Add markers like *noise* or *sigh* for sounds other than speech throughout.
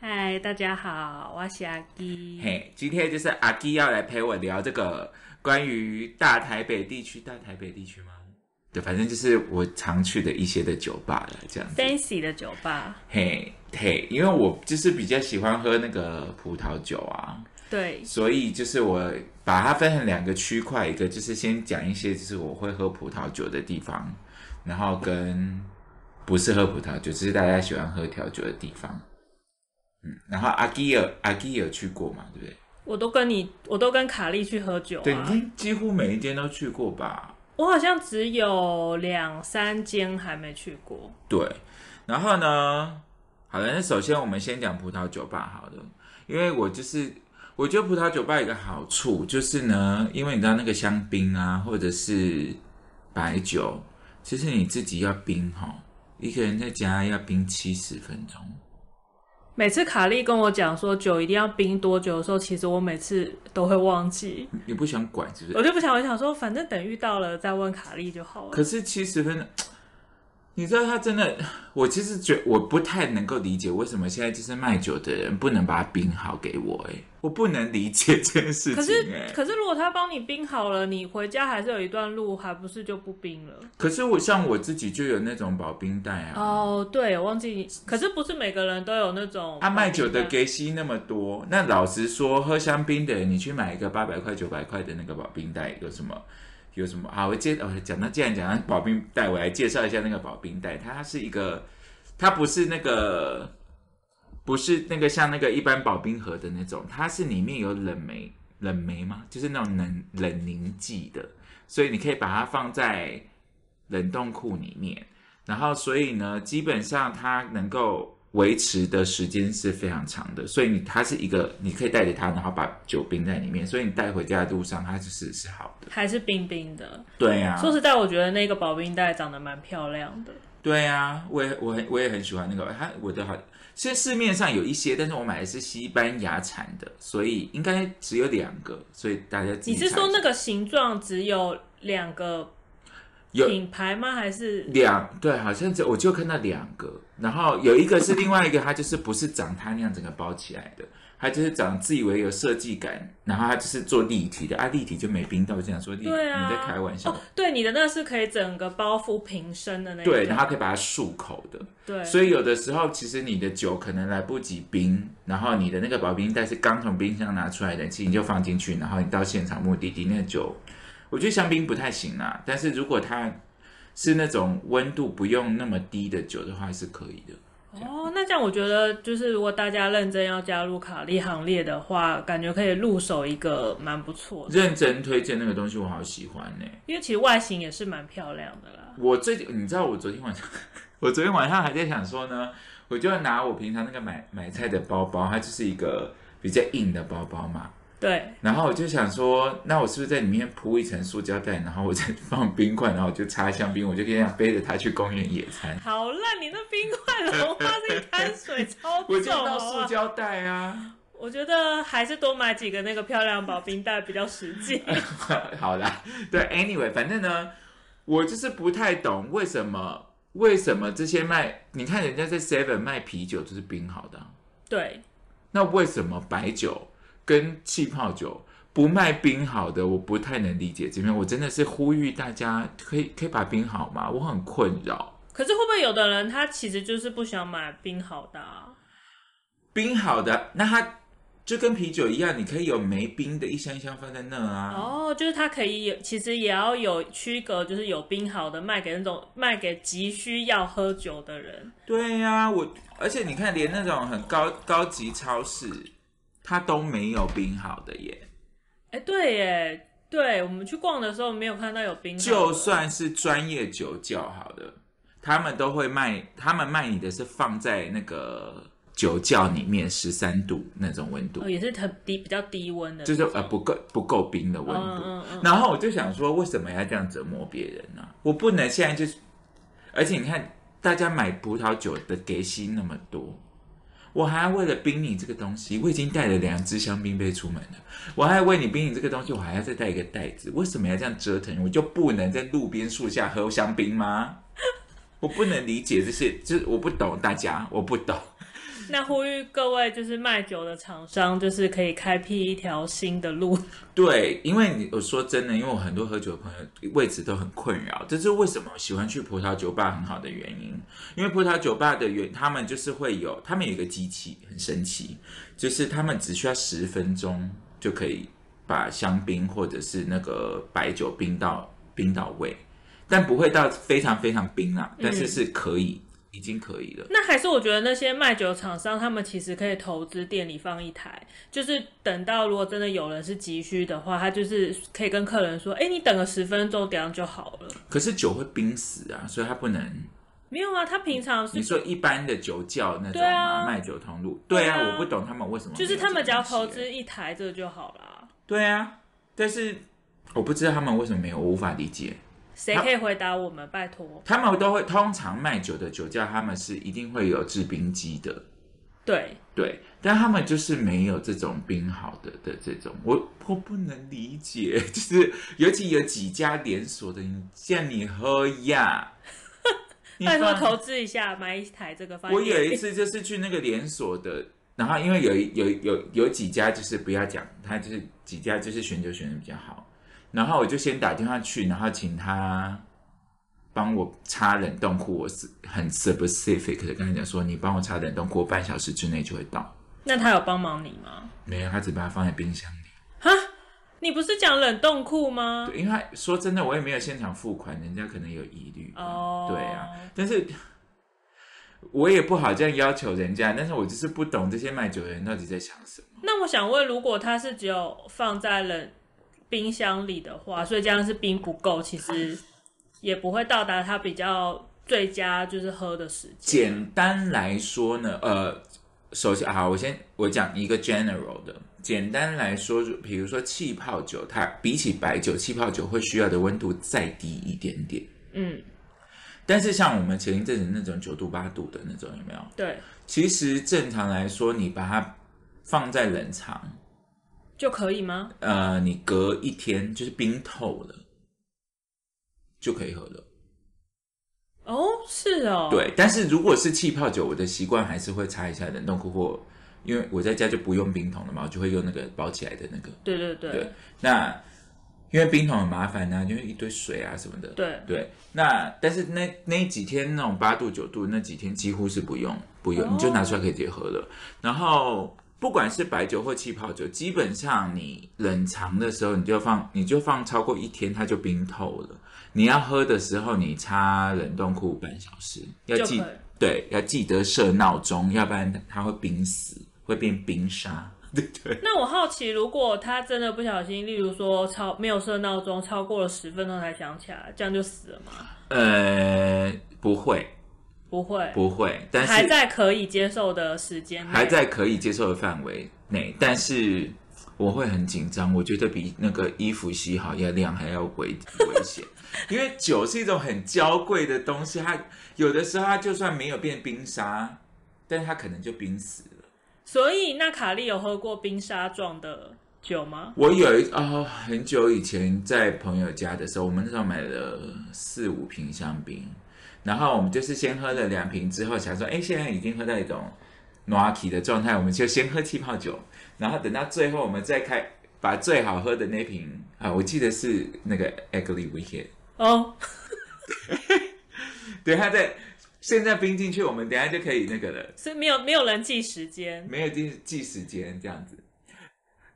嗨，大家好，我是阿基。嘿，今天就是阿基要来陪我聊这个关于大台北地区，大台北地区吗？对，反正就是我常去的一些的酒吧了，这样子。Fancy 的酒吧，嘿，嘿，因为我就是比较喜欢喝那个葡萄酒啊，对，所以就是我把它分成两个区块，一个就是先讲一些就是我会喝葡萄酒的地方，然后跟不是喝葡萄酒，就是大家喜欢喝调酒的地方。嗯，然后阿基尔阿基尔去过嘛，对不对？我都跟你，我都跟卡莉去喝酒对，几乎每一间都去过吧？我好像只有两三间还没去过。对，然后呢，好了，那首先我们先讲葡萄酒吧好了，因为我就是我觉得葡萄酒吧有一个好处就是呢，因为你知道那个香槟啊，或者是白酒，其实你自己要冰哈，一个人在家要冰七十分钟。每次卡莉跟我讲说酒一定要冰多久的时候，其实我每次都会忘记，你不想管是不是？我就不想，我想说，反正等遇到了再问卡莉就好了。可是七十分钟，你知道他真的，我其实觉我不太能够理解为什么现在就是卖酒的人不能把它冰好给我、哎，我不能理解这件事情、可是哎，可是如果他帮你冰好了，你回家还是有一段路，还不是就不冰了？可是我像我自己就有那种保冰袋啊。哦，对，我忘记你，可是不是每个人都有那种他、卖酒的给。给息那么多，那老实说，喝香槟的人，你去买一个八百块、九百块的那个保冰袋，有什么？有什么？啊，我介哦，讲到既然讲到保冰袋，我来介绍一下那个保冰袋。它是一个，它不是那个，不是那个像那个一般保冰盒的那种，它是里面有冷媒，冷媒吗？就是那种冷冷凝剂的，所以你可以把它放在冷冻库里面。然后，所以呢，基本上它能够维持的时间是非常长的，所以你它是一个，你可以带着它，然后把酒冰在里面，所以你带回家的路上，它就是是好的。还是冰冰的。对呀、说实在，我觉得那个保冰袋长得蛮漂亮的。对呀、我也我很我也很喜欢那个，它我的好，其实市面上有一些，但是我买的是西班牙产的，所以应该只有两个，所以大家你是说那个形状只有两个有品牌吗？还是两对，好像只我就看到两个，然后有一个是另外一个，它就是不是长它那样整个包起来的，它就是长自以为有设计感，然后它就是做立体的，啊，立体就没冰到，我就想说立啊？你在开玩笑，哦，对，你的那是可以整个包覆瓶身的那对，然后它可以把它漱口的，对，所以有的时候其实你的酒可能来不及冰，然后你的那个保冰袋是刚从冰箱拿出来的，其实你就放进去，然后你到现场目的地那个酒，我觉得香槟不太行啊，但是如果它是那种温度不用那么低的酒的话是可以的。哦，那这样我觉得就是如果大家认真要加入卡利行列的话，感觉可以入手一个蛮不错的，认真推荐那个东西，我好喜欢呢、因为其实外形也是蛮漂亮的啦。我最近你知道，我昨天晚上，*laughs* 我昨天晚上还在想说呢，我就拿我平常那个买买菜的包包，它就是一个比较硬的包包嘛。对，然后我就想说，那我是不是在里面铺一层塑胶袋，然后我再放冰块，然后我就插香槟，我就可以这样背着它去公园野餐。好烂，你那冰块融化是一滩水，超我就重到塑胶袋啊。我觉得还是多买几个那个漂亮保冰袋比较实际。*laughs* 好啦，对，anyway，反正呢，我就是不太懂为什么为什么这些卖，你看人家在 Seven 卖啤酒就是冰好的啊、对，那为什么白酒跟气泡酒不卖冰好的？我不太能理解这边，我真的是呼吁大家可以可以把冰好吗？我很困扰。可是会不会有的人他其实就是不想买冰好的、啊？冰好的，那他就跟啤酒一样，你可以有没冰的一箱一箱放在那啊。哦，就是它可以有，其实也要有区隔，就是有冰好的卖给那种卖给急需要喝酒的人。对呀、我而且你看，连那种很高高级超市，它都没有冰好的耶。哎，对耶，对我们去逛的时候没有看到有冰好的，就算是专业酒窖好的，他们都会卖，他们卖你的是放在那个酒窖里面十三度那种温度。哦，，也是很低，比较低温的，就是呃不够不够冰的温度。嗯嗯嗯，然后我就想说，为什么要这样折磨别人呢、我不能现在就是，而且你看，大家买葡萄酒的给息那么多，我还要为了冰你这个东西，我已经带了两只香槟杯出门了，我还要为你冰你这个东西，我还要再带一个袋子，为什么要这样折腾？我就不能在路边树下喝香槟吗？我不能理解这些，就是我不懂大家，我不懂。*laughs* 那呼吁各位就是卖酒的厂商，就是可以开辟一条新的路。*laughs* 对，因为你我说真的，因为我很多喝酒的朋友为此都很困扰，这是为什么喜欢去葡萄酒吧很好的原因。因为葡萄酒吧的原他们就是会有，他们有一个机器很神奇，就是他们只需要十分钟就可以把香槟或者是那个白酒冰到冰到位，但不会到非常非常冰啊，但是是可以，已经可以了。那还是我觉得那些卖酒厂商，他们其实可以投资店里放一台，就是等到如果真的有人是急需的话，他就是可以跟客人说：“哎、你等个十分钟，这样就好了。可是酒会冰死啊，所以他不能。”没有啊，他平常是你说一般的酒窖那种对啊，卖酒通路，对啊对啊，我不懂他们为什么就是他们只要投资一台这个就好啦。对啊，但是我不知道他们为什么没有，我无法理解。谁可以回答我们？拜托。他们都会通常卖酒的酒窖，他们是一定会有制冰机的，对，对，但他们就是没有这种冰好的的这种，我我不能理解，*laughs* 就是尤其有几家连锁的，你叫你喝呀，*laughs* 拜托投资一下，买一台这个。我有一次就是去那个连锁的，然后因为有有有有几家就是不要讲，他就是几家就是选酒选的比较好，然后我就先打电话去，然后请他帮我插冷冻库，我是很 specific 的跟他讲说，你帮我插冷冻库，半小时之内就会到。那他有帮忙你吗？没有，他只把它放在冰箱里。哈，你不是讲冷冻库吗？对，因为他说真的，我也没有现场付款，人家可能有疑虑。哦对啊，但是我也不好这样要求人家，但是我就是不懂这些卖酒的人到底在想什么。那我想问，如果他是只有放在冷冰箱里的话，所以这样是冰不够，其实也不会到达它比较最佳就是喝的时间。简单来说呢，呃，首先啊，我先我讲一个 general 的。简单来说，就比如说气泡酒，它比起白酒，气泡酒会需要的温度再低一点点。嗯，但是像我们前一阵子那种九度八度的那种，有没有？对，其实正常来说，你把它放在冷藏，就可以吗？呃，你隔一天就是冰透了，就可以喝了。哦，是哦，，对，但是如果是气泡酒，我的习惯还是会插一下冷冻库或，因为我在家就不用冰桶了嘛，我就会用那个包起来的那个。对对对对那因为冰桶很麻烦呐、因为一堆水啊什么的。对对，那但是那那几天那种八度九度那几天几乎是不用不用，哦你就拿出来可以直接喝了。然后不管是白酒或气泡酒，基本上你冷藏的时候，你就放你就放超过一天，它就冰透了。你要喝的时候，你插冷冻库半小时，要记。对，要记得设闹钟，要不然它会冰死，会变冰沙。*laughs* 对对。那我好奇，如果他真的不小心，例如说超没有设闹钟，超过了十分钟才想起来，这样就死了吗？呃，不会，不会，不会，但是还在可以接受的时间内，还在可以接受的范围内，但是我会很紧张，我觉得比那个衣服洗好要晾还要危危险，*laughs* 因为酒是一种很娇贵的东西，它有的时候它就算没有变冰沙，但它可能就冰死了。所以那卡莉有喝过冰沙状的酒吗？我有一哦、很久以前在朋友家的时候，我们那时候买了四五瓶香槟，然后我们就是先喝了两瓶之后，想说，哎，现在已经喝到一种 n o k i 的状态，我们就先喝气泡酒，然后等到最后我们再开把最好喝的那瓶啊，我记得是那个 Ugly Weekend，哦，*laughs* 对，他在现在冰进去，我们等一下就可以那个了。所以没有没有人记时间，没有记记时间这样子，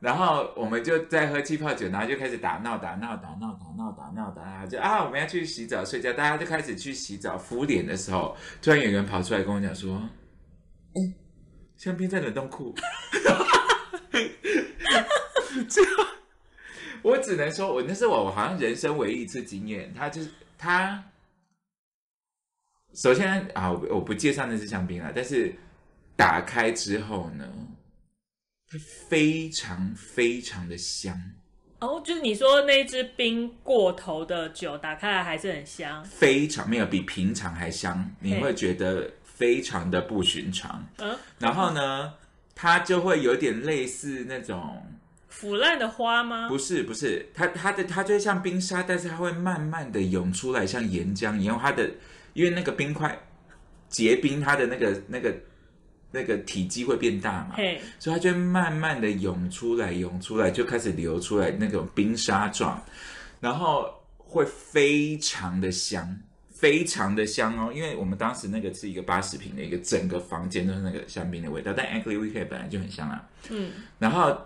然后我们就在喝气泡酒，然后就开始打闹打闹打闹打闹打闹打闹，就啊我们要去洗澡睡觉，大家就开始去洗澡敷脸的时候，突然有人跑出来跟我讲说，嗯，香槟在冷冻库，这样我只能说，我那是我好像人生唯一一次经验，他就是他。首先啊，我不介绍那支香槟了，但是打开之后呢，非常非常的香，哦，就是你说那只冰过头的酒打开来还是很香，非常没有比平常还香，你会觉得非常的不寻常。嗯，然后呢，它就会有点类似那种，腐烂的花吗？不是不是，它它的它就像冰沙，但是它会慢慢的涌出来，像岩浆一样。它的因为那个冰块结冰，它的那个那个那个体积会变大嘛，嘿，所以它就会慢慢的涌出来，涌出来就开始流出来那种冰沙状，然后会非常的香，非常的香哦。因为我们当时那个是一个八十平的一个整个房间都是那个香槟的味道，但 Angry Weekend 本来就很香啊。嗯，然后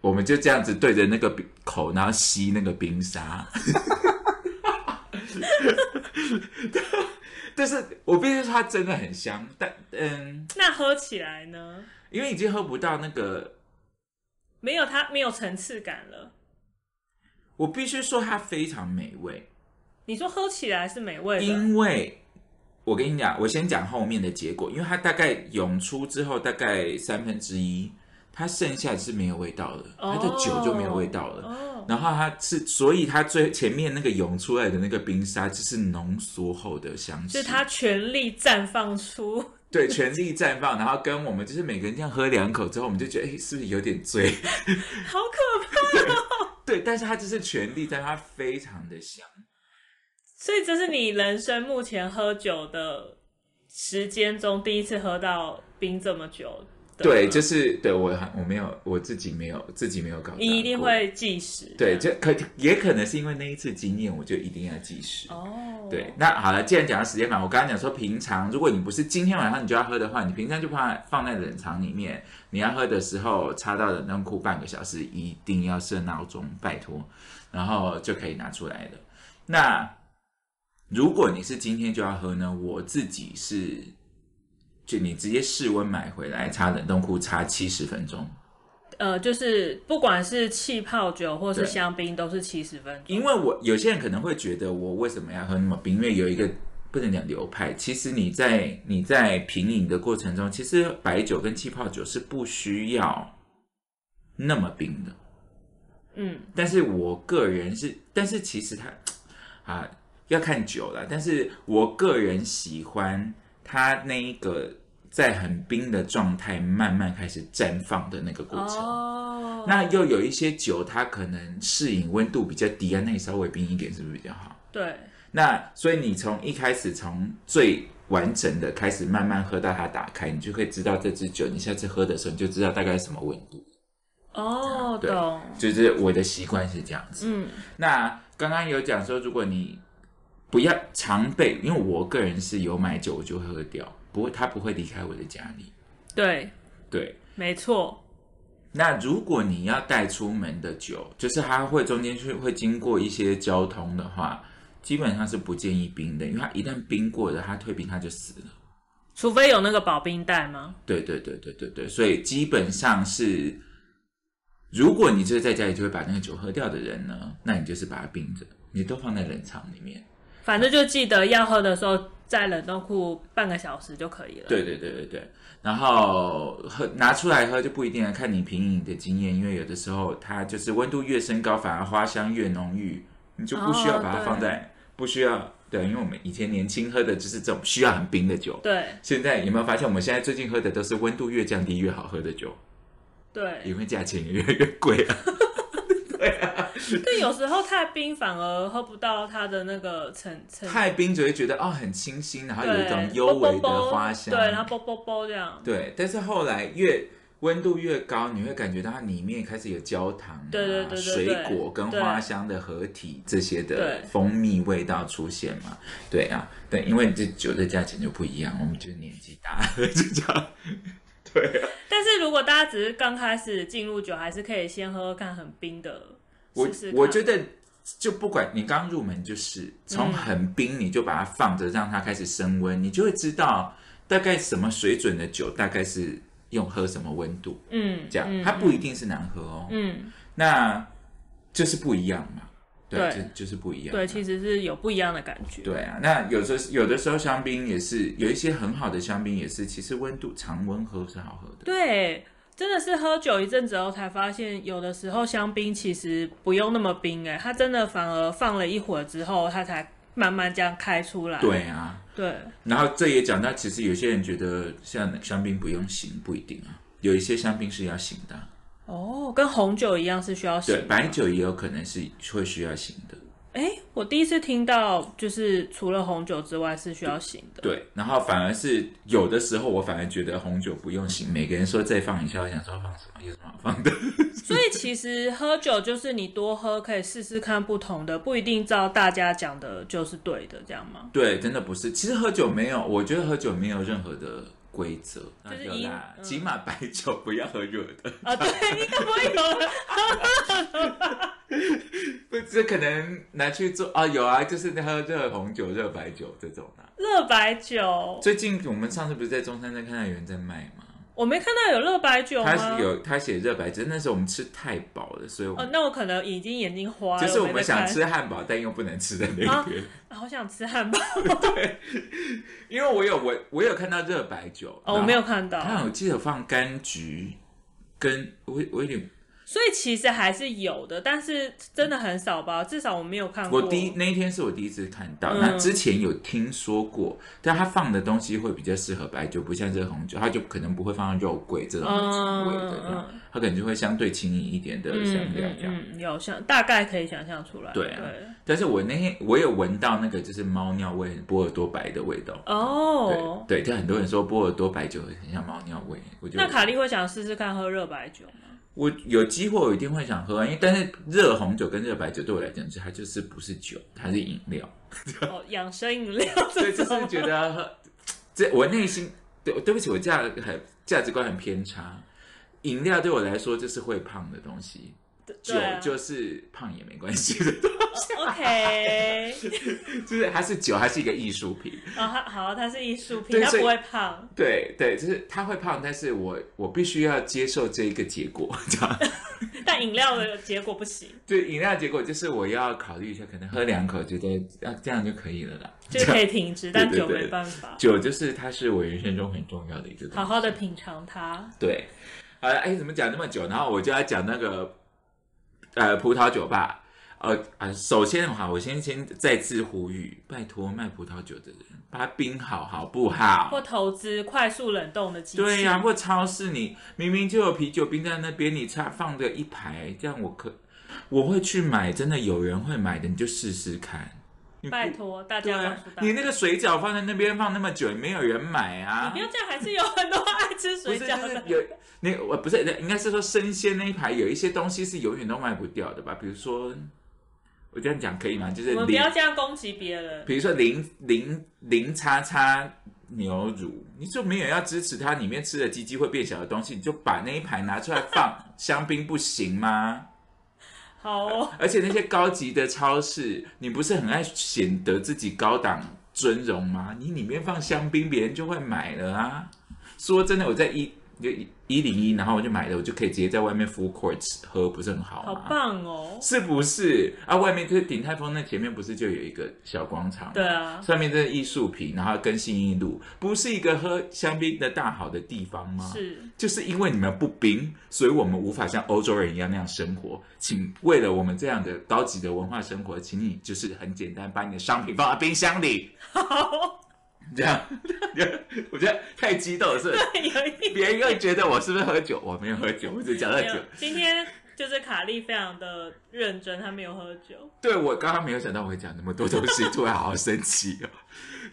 我们就这样子对着那个口，然后吸那个冰沙。*laughs* 但是我必须说它真的很香，但嗯，那喝起来呢？因为已经喝不到那个没有它没有层次感了。我必须说它非常美味，你说喝起来是美味的，因为我跟你讲，我先讲后面的结果，因为它大概涌出之后大概三分之一，它剩下是没有味道的，它的酒就没有味道了。哦，然后它是，所以它最前面那个涌出来的那个冰沙，就是浓缩后的香气，就是它全力绽放出，对全力绽放，然后跟我们就是每个人这样喝两口之后，我们就觉得哎，是不是有点醉？好可怕。*laughs* 对，但是它就是全力，但它非常的香。所以这是你人生目前喝酒的时间中第一次喝到冰这么久的。对，就是对我还我没有我自己没有自己没有搞，你一定会计时。对，就可也可能是因为那一次经验，我就一定要计时。哦，对，那好了，既然讲到时间嘛，我刚刚讲说，平常如果你不是今天晚上你就要喝的话，你平常就放放在冷藏里面，你要喝的时候插到冷冻库半个小时，一定要设闹钟，拜托，然后就可以拿出来了。那如果你是今天就要喝呢，我自己是，就你直接室温买回来，插冷冻库插七十分钟。呃，就是不管是气泡酒或是香槟，都是七十分钟。因为我有些人可能会觉得我为什么要喝那么冰？因为有一个不能讲流派，其实你在你在品饮的过程中，其实白酒跟气泡酒是不需要那么冰的。嗯，但是我个人是，但是其实它啊要看酒了。但是我个人喜欢它那一个在很冰的状态慢慢开始绽放的那个过程。哦，那又有一些酒，它可能适应温度比较低啊，那你稍微冰一点是不是比较好？对，那所以你从一开始从最完整的开始慢慢喝到它打开，你就可以知道这支酒，你下次喝的时候你就知道大概什么温度。哦，对懂，就是我的习惯是这样子。嗯，那刚刚有讲说，如果你不要常备，因为我个人是有买酒我就会喝掉，不会它不会离开我的家里。对，对，没错，那如果你要带出门的酒，就是它会中间去会经过一些交通的话，基本上是不建议冰的，因为它一旦冰过了，它退冰它就死了。除非有那个保冰袋吗？对对对对对对，所以基本上是，如果你就是在家里就会把那个酒喝掉的人呢，那你就是把它冰着，你都放在冷藏里面。反正就记得要喝的时候，在冷冻库半个小时就可以了。对对对对对，然后喝拿出来喝就不一定了，看你品饮的经验，因为有的时候它就是温度越升高，反而花香越浓郁，你就不需要把它放在，不需要对，因为我们以前年轻喝的就是这种需要很冰的酒，对。现在有没有发现我们现在最近喝的都是温度越降低越好喝的酒，对，因为价钱也越来越贵啊。*laughs* *laughs* 但有时候太冰反而喝不到它的那个层层，太冰只会觉得哦很清新，然后有一种对，幽微的花香，对，然后啵啵啵这样。对，但是后来越温度越高，你会感觉到它里面开始有焦糖、啊、对对对对水果跟花香的合体这些的蜂蜜味道出现嘛？对啊，对，因为这酒的价钱就不一样，我们就年纪大了就这样。对啊，但是如果大家只是刚开始进入酒，还是可以先喝喝看很冰的，我我觉得就不管你刚入门，就是从很冰你就把它放着，让它开始升温，你就会知道大概什么水准的酒大概是用喝什么温度，嗯，这样、嗯它不一定是难喝哦。嗯那就是不一样嘛。对，对就就是不一样。对，其实是有不一样的感觉。对啊，那有时候有的时候香槟也是有一些很好的香槟，也是其实温度常温喝是好喝的。对，真的是喝酒一阵子后才发现，有的时候香槟其实不用那么冰哎，它真的反而放了一会儿之后，它才慢慢这样开出来。对啊，对，然后这也讲到，其实有些人觉得像香槟不用醒，不一定啊，有一些香槟是要醒的啊。哦，跟红酒一样是需要醒对，白酒也有可能是会需要醒的。哎，我第一次听到，就是除了红酒之外是需要醒的。对，然后反而是有的时候，我反而觉得红酒不用醒。每个人说再放一下，我想说放什么？有什么好放的？*laughs* 所以其实喝酒就是你多喝，可以试试看不同的，不一定照大家讲的就是对的，这样吗？对，真的不是。其实喝酒没有，我觉得喝酒没有任何的规则。就是一有啦，嗯起码白酒不要喝热的。啊，对，应该不会有人。*laughs* 不，这可能拿去做啊，有啊，就是喝热红酒、热白酒这种啊。热白酒，最近我们上次不是在中山站看到有人在卖吗？我没看到有热白酒吗？有他写热白酒，那时候我们吃太饱了，所以我哦，那我可能已经眼睛花了。就是我们想吃汉堡但又不能吃的那啊边。好想吃汉堡 *laughs* 对因为我有我我有看到热白酒，哦，我没有看到，他有记得放柑橘，跟我我有点所以其实还是有的，但是真的很少吧，至少我没有看过。我第一那一天是我第一次看到，嗯那之前有听说过，但他放的东西会比较适合白酒，不像这个红酒，他就可能不会放肉桂这种嗯味的，它可能就会相对轻盈一点的香料这样。嗯，有想大概可以想象出来。对啊但是我那天我有闻到那个就是猫尿味，波尔多白的味道。哦，对对，就很多人说波尔多白酒很像猫尿味，我觉得那卡莉会想试试看喝热白酒吗？我有机会我一定会想喝啊，因为但是热红酒跟热白酒对我来讲，它就是不是酒，它是饮料。*laughs* 哦，养生饮料所以就是觉得喝，这我内心对对不起，我价很价值观很偏差。饮料对我来说就是会胖的东西，酒就是胖也没关系的，OK，*laughs* 就是它是酒，它是一个艺术品。哦，它好，它是艺术品，它不会胖。对对，就是它会胖，但是我我必须要接受这一个结果，这样。*laughs* 但饮料的结果不行，对饮料结果就是我要考虑一下，可能喝两口，觉得啊这样就可以了啦。就是可以停止，但酒没办法，酒就是它是我人生中很重要的一个东西。好好的品尝它。对，好了，哎，怎么讲那么久？然后我就要讲那个呃葡萄酒吧。呃啊，首先哈，我先先再次呼吁，拜托卖葡萄酒的人把它冰好，好不好？或投资快速冷冻的机器。对呀、或超市你明明就有啤酒冰在那边，你差放着一排，这样我可我会去买，真的有人会买的，你就试试看。拜托大家告诉大，家，你那个水饺放在那边放那么久，也没有人买啊。你不要这样，还是有很多爱吃，水饺的。就是有那我不是，应该是说生鲜那一排有一些东西是永远都卖不掉的吧？比如说，我这样讲可以吗？就是我们不，要这样攻击别人。比如说零零零叉叉牛乳，你就没有要支持它里面吃的鸡鸡会变小的东西，你就把那一排拿出来放 *laughs* 香槟不行吗？好哦，而且那些高级的超市，你不是很爱显得自己高档尊荣吗？你里面放香槟，别人就会买了啊。说真的，我在一就一零一，然后我就买了，我就可以直接在外面 full court 喝，不是很好好？棒哦。是不是？啊，外面就是鼎泰丰那前面不是就有一个小广场吗？对啊，上面这是艺术品，然后跟信义路，不是一个喝香槟的大好的地方吗？是就是因为你们不冰，所以我们无法像欧洲人一样那样生活。请为了我们这样的高级的文化生活，请你就是很简单，把你的商品放在冰箱里，*laughs* 好，*laughs* 这样。*laughs* 我觉得太激动，是 *laughs* 别人会觉得我是不是喝酒？我没有喝酒，我只讲到酒。今天就是卡莉非常的认真，她没有喝酒。对我刚刚没有想到我会讲那么多东西，突然好好生气哦。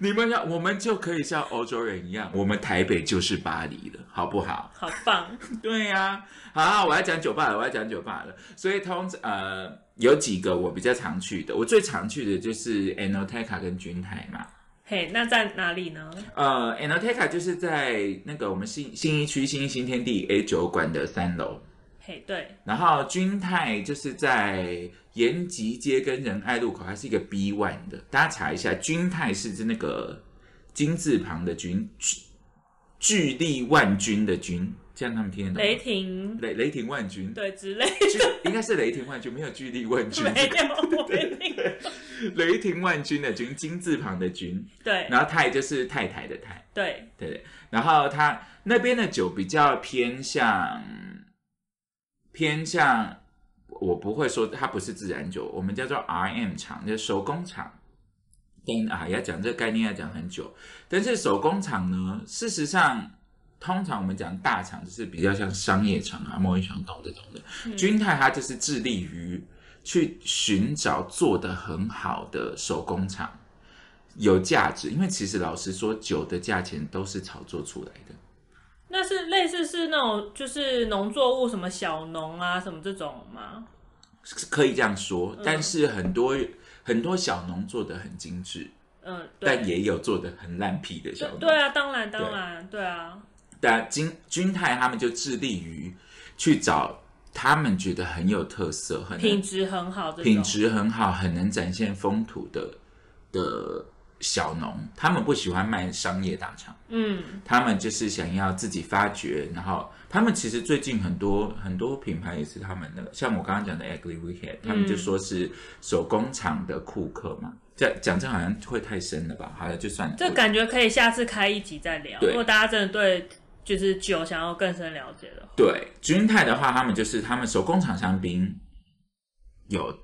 你们要，我们就可以像欧洲人一样，我们台北就是巴黎了，好不好？好棒，对呀、好，我要讲酒吧了，我要讲酒吧了。所以通呃有几个我比较常去的，我最常去的就是 Enoteca 跟君泰嘛。嘿，那在哪里呢？呃 a n o t e c a 就是在那个我们新新一区新一新天地 A 酒馆的三楼，嘿，对，然后君泰就是在延吉街跟仁爱路口，它是一个 B one 的，大家查一下，君泰是指那个金字旁的君，巨巨力万钧的钧，这样他们听得懂吗。雷霆，雷雷霆万钧，对之类，就应该是雷霆万钧，没有巨力万钧。没有，我没听。*laughs* 雷霆万钧的钧，金字旁的钧，对然后太就是太太的太，对，对对。然后它那边的酒比较偏向偏向，我不会说它不是自然酒，我们叫做 RM 厂，就是手工厂。跟啊，要讲这个概念要讲很久，但是手工厂呢，事实上，通常我们讲大厂就是比较像商业厂啊、贸易厂懂这种的。君泰它就是致力于去寻找做得很好的手工厂，有价值。因为其实老实说，酒的价钱都是炒作出来的。那是类似是那种就是农作物什么小农啊什么这种吗？可以这样说，但是很多很多小农做的很精致，嗯，但，也有做的很烂皮的小对啊，当然当然，对啊，但金君泰他们就致力于去找他们觉得很有特色、很品质很好，的品质很好、很能展现风土的的小农。他们不喜欢卖商业大厂，嗯，他们就是想要自己发掘。然后他们其实最近很多很多品牌也是他们的，像我刚刚讲的 Ugly Weekend，他们就说是手工厂的库克嘛。这讲这好像会太深了吧？好了，就算了。这感觉可以下次开一集再聊。对如果大家真的对就是酒想要更深了解的话，对，君泰的话，他们就是他们手工厂香槟有，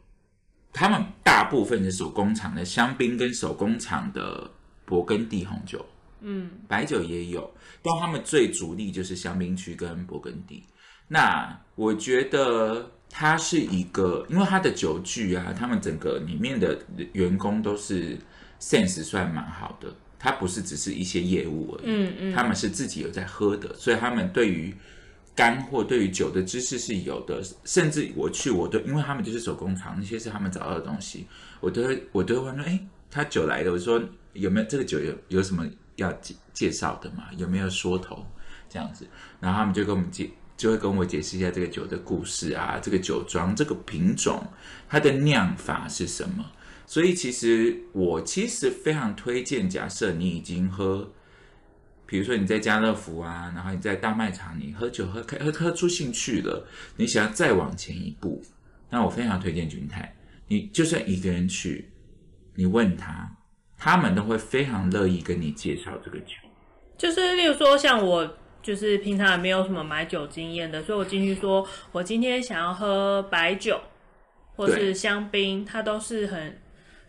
他们大部分是手工厂的香槟跟手工厂的勃艮第红酒，嗯，白酒也有，但他们最主力就是香槟区跟勃艮第。那我觉得它是一个，因为它的酒具啊，他们整个里面的员工都是 sense 算蛮好的，它不是只是一些业务而已，嗯嗯他们是自己有在喝的，所以他们对于干货、对于酒的知识是有的。甚至我去，我都因为他们就是手工厂，那些是他们找到的东西，我都会我都会问说，哎，他酒来了，我说有没有这个酒有有什么要介介绍的吗？有没有说头这样子？然后他们就跟我们解。就会跟我解释一下这个酒的故事啊，这个酒庄、这个品种，它的酿法是什么。所以其实我其实非常推荐，假设你已经喝，比如说你在家乐福啊，然后你在大卖场，你喝酒喝开喝喝出兴趣了，你想要再往前一步，那我非常推荐君泰。你就算一个人去，你问他，他们都会非常乐意跟你介绍这个酒。就是例如说像我。就是平常也没有什么买酒经验的，所以我进去说，我今天想要喝白酒或是香槟，它都是很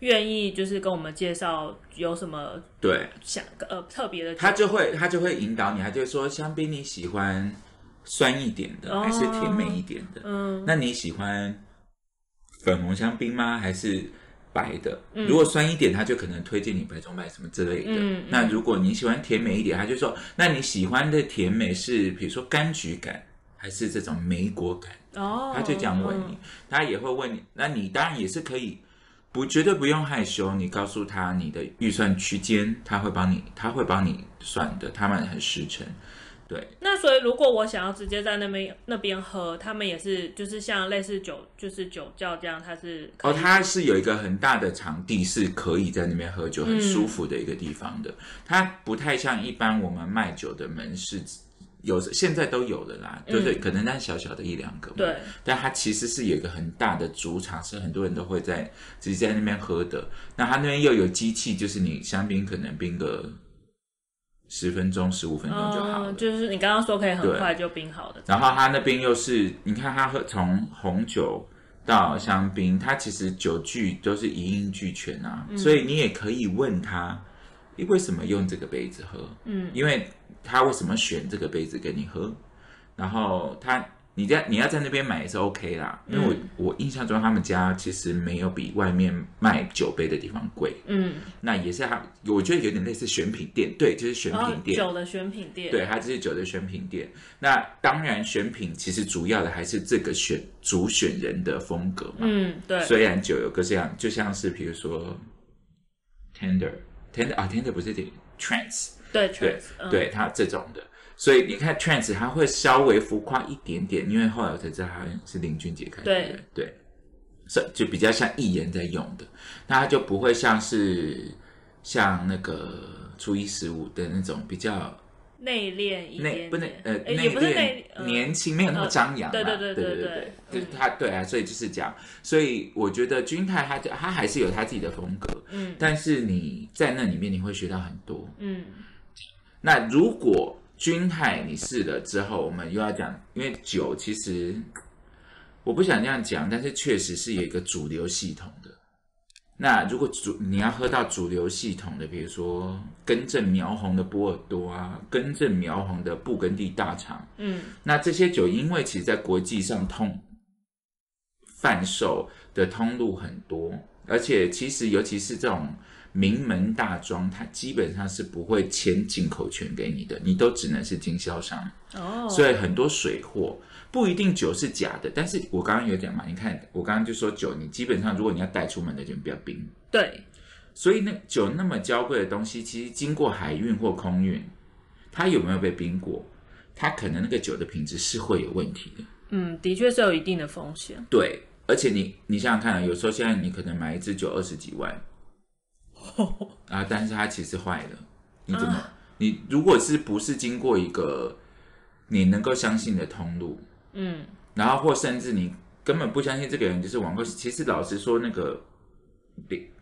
愿意，就是跟我们介绍有什么对，想呃特别的。他就会他就会引导你，他就会说香槟你喜欢酸一点的还是甜美一点的？嗯那你喜欢粉红香槟吗？还是白的？如果酸一点，他就可能推荐你白中白什么之类的。嗯嗯那如果你喜欢甜美一点，他就说，那你喜欢的甜美是比如说柑橘感，还是这种莓果感？哦，他就这样问你，他也会问你，那你当然也是可以，不绝对不用害羞，你告诉他你的预算区间，他会帮你，他会帮你算的，他们很实诚。对，那所以，如果我想要直接在那边那边喝，他们也是就是像类似酒就是酒窖这样，它是可哦，以它是有一个很大的场地，是可以在那边喝酒，很舒服的一个地方的。它不太像一般我们卖酒的门市，有现在都有的啦，对对，可能那小小的一两个嘛。对，但它其实是有一个很大的主场，是很多人都会在自己在那边喝的。那它那边又有机器，就是你香槟可能冰个十分钟、十五分钟就好了。嗯，就是你刚刚说可以很快就冰好的，然后它那边又是，你看它喝从红酒到香槟，它其实酒具都是一应俱全啊，所以你也可以问他，你为什么用这个杯子喝？嗯，因为他为什么选这个杯子给你喝？然后他你在你要在那边买也是 OK 啦，因为我、我印象中他们家其实没有比外面卖酒杯的地方贵，嗯，那也是他我觉得有点类似选品店，对，就是选品店。酒的选品店，对，它这是酒的选品店。那当然，选品其实主要的还是这个选主选人的风格嘛。嗯，对，虽然酒有各式样，就像是比如说 Tender Tender 啊，Tender 不是点 Trance，对对对，它这种的。所以你看 Trance 它会稍微浮夸一点点，因为后来我才知道它是林俊杰开的，对不对对，所以就比较像艺人在用的，那它就不会像是像那个初一十五的那种比较内敛一点，不内呃，也不是内，年轻没有那么张扬，对对对对对对，他对啊，所以就是讲，所以我觉得君泰他他还是有他自己的风格，嗯，但是你在那里面你会学到很多，嗯，那如果君泰你试了之后，我们又要讲，因为酒其实我不想这样讲，但是确实是有一个主流系统。那如果主你要喝到主流系统的，比如说根正苗红的波尔多啊，根正苗红的布根地大厂，嗯那这些酒，因为其实在国际上通贩售的通路很多，而且其实尤其是这种名门大庄，它基本上是不会签进口权给你的，你都只能是经销商。哦，所以很多水货不一定酒是假的，但是我刚刚有讲嘛，你看我刚刚就说酒，你基本上如果你要带出门的就不要冰。对，所以那酒那么娇贵的东西，其实经过海运或空运，它有没有被冰过？它可能那个酒的品质是会有问题的。嗯，的确是有一定的风险。对，而且你你想想看啊，有时候现在你可能买一支酒二十几万，*laughs* 啊，但是它其实坏了，你怎么？啊你如果是不是经过一个你能够相信的通路，嗯然后或甚至你根本不相信这个人就是网购，其实老实说，那个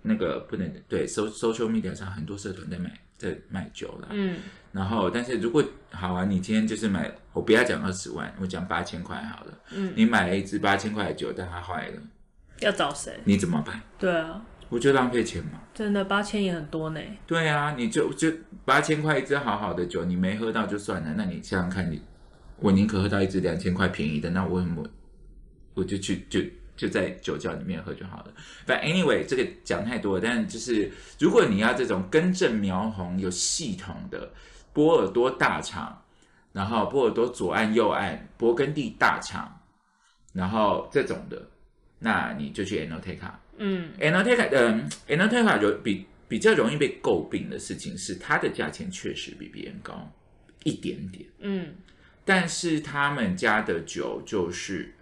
那个不能对，so social media 上很多社团在卖在卖酒了，嗯然后，但是如果好啊，你今天就是买，我不要讲二十万，我讲八千块好了。嗯，你买了一支八千块的酒，但它坏了，要找谁？你怎么办？对啊，不就浪费钱吗。真的八千也很多呢。对啊，你就就八千块一支好好的酒，你没喝到就算了。那你想想看你，我宁可喝到一支两千块便宜的，那我为什么我就去就就在酒窖里面喝就好了。But anyway，这个讲太多了，但就是如果你要这种根正苗红、有系统的波尔多大厂，然后波尔多左岸右岸、勃艮第大厂，然后这种的，那你就去 Enoteca。嗯 Enoteca，嗯，Enoteca 有比比较容易被诟病的事情是，它的价钱确实比别人高一点点，嗯但是他们家的酒就是，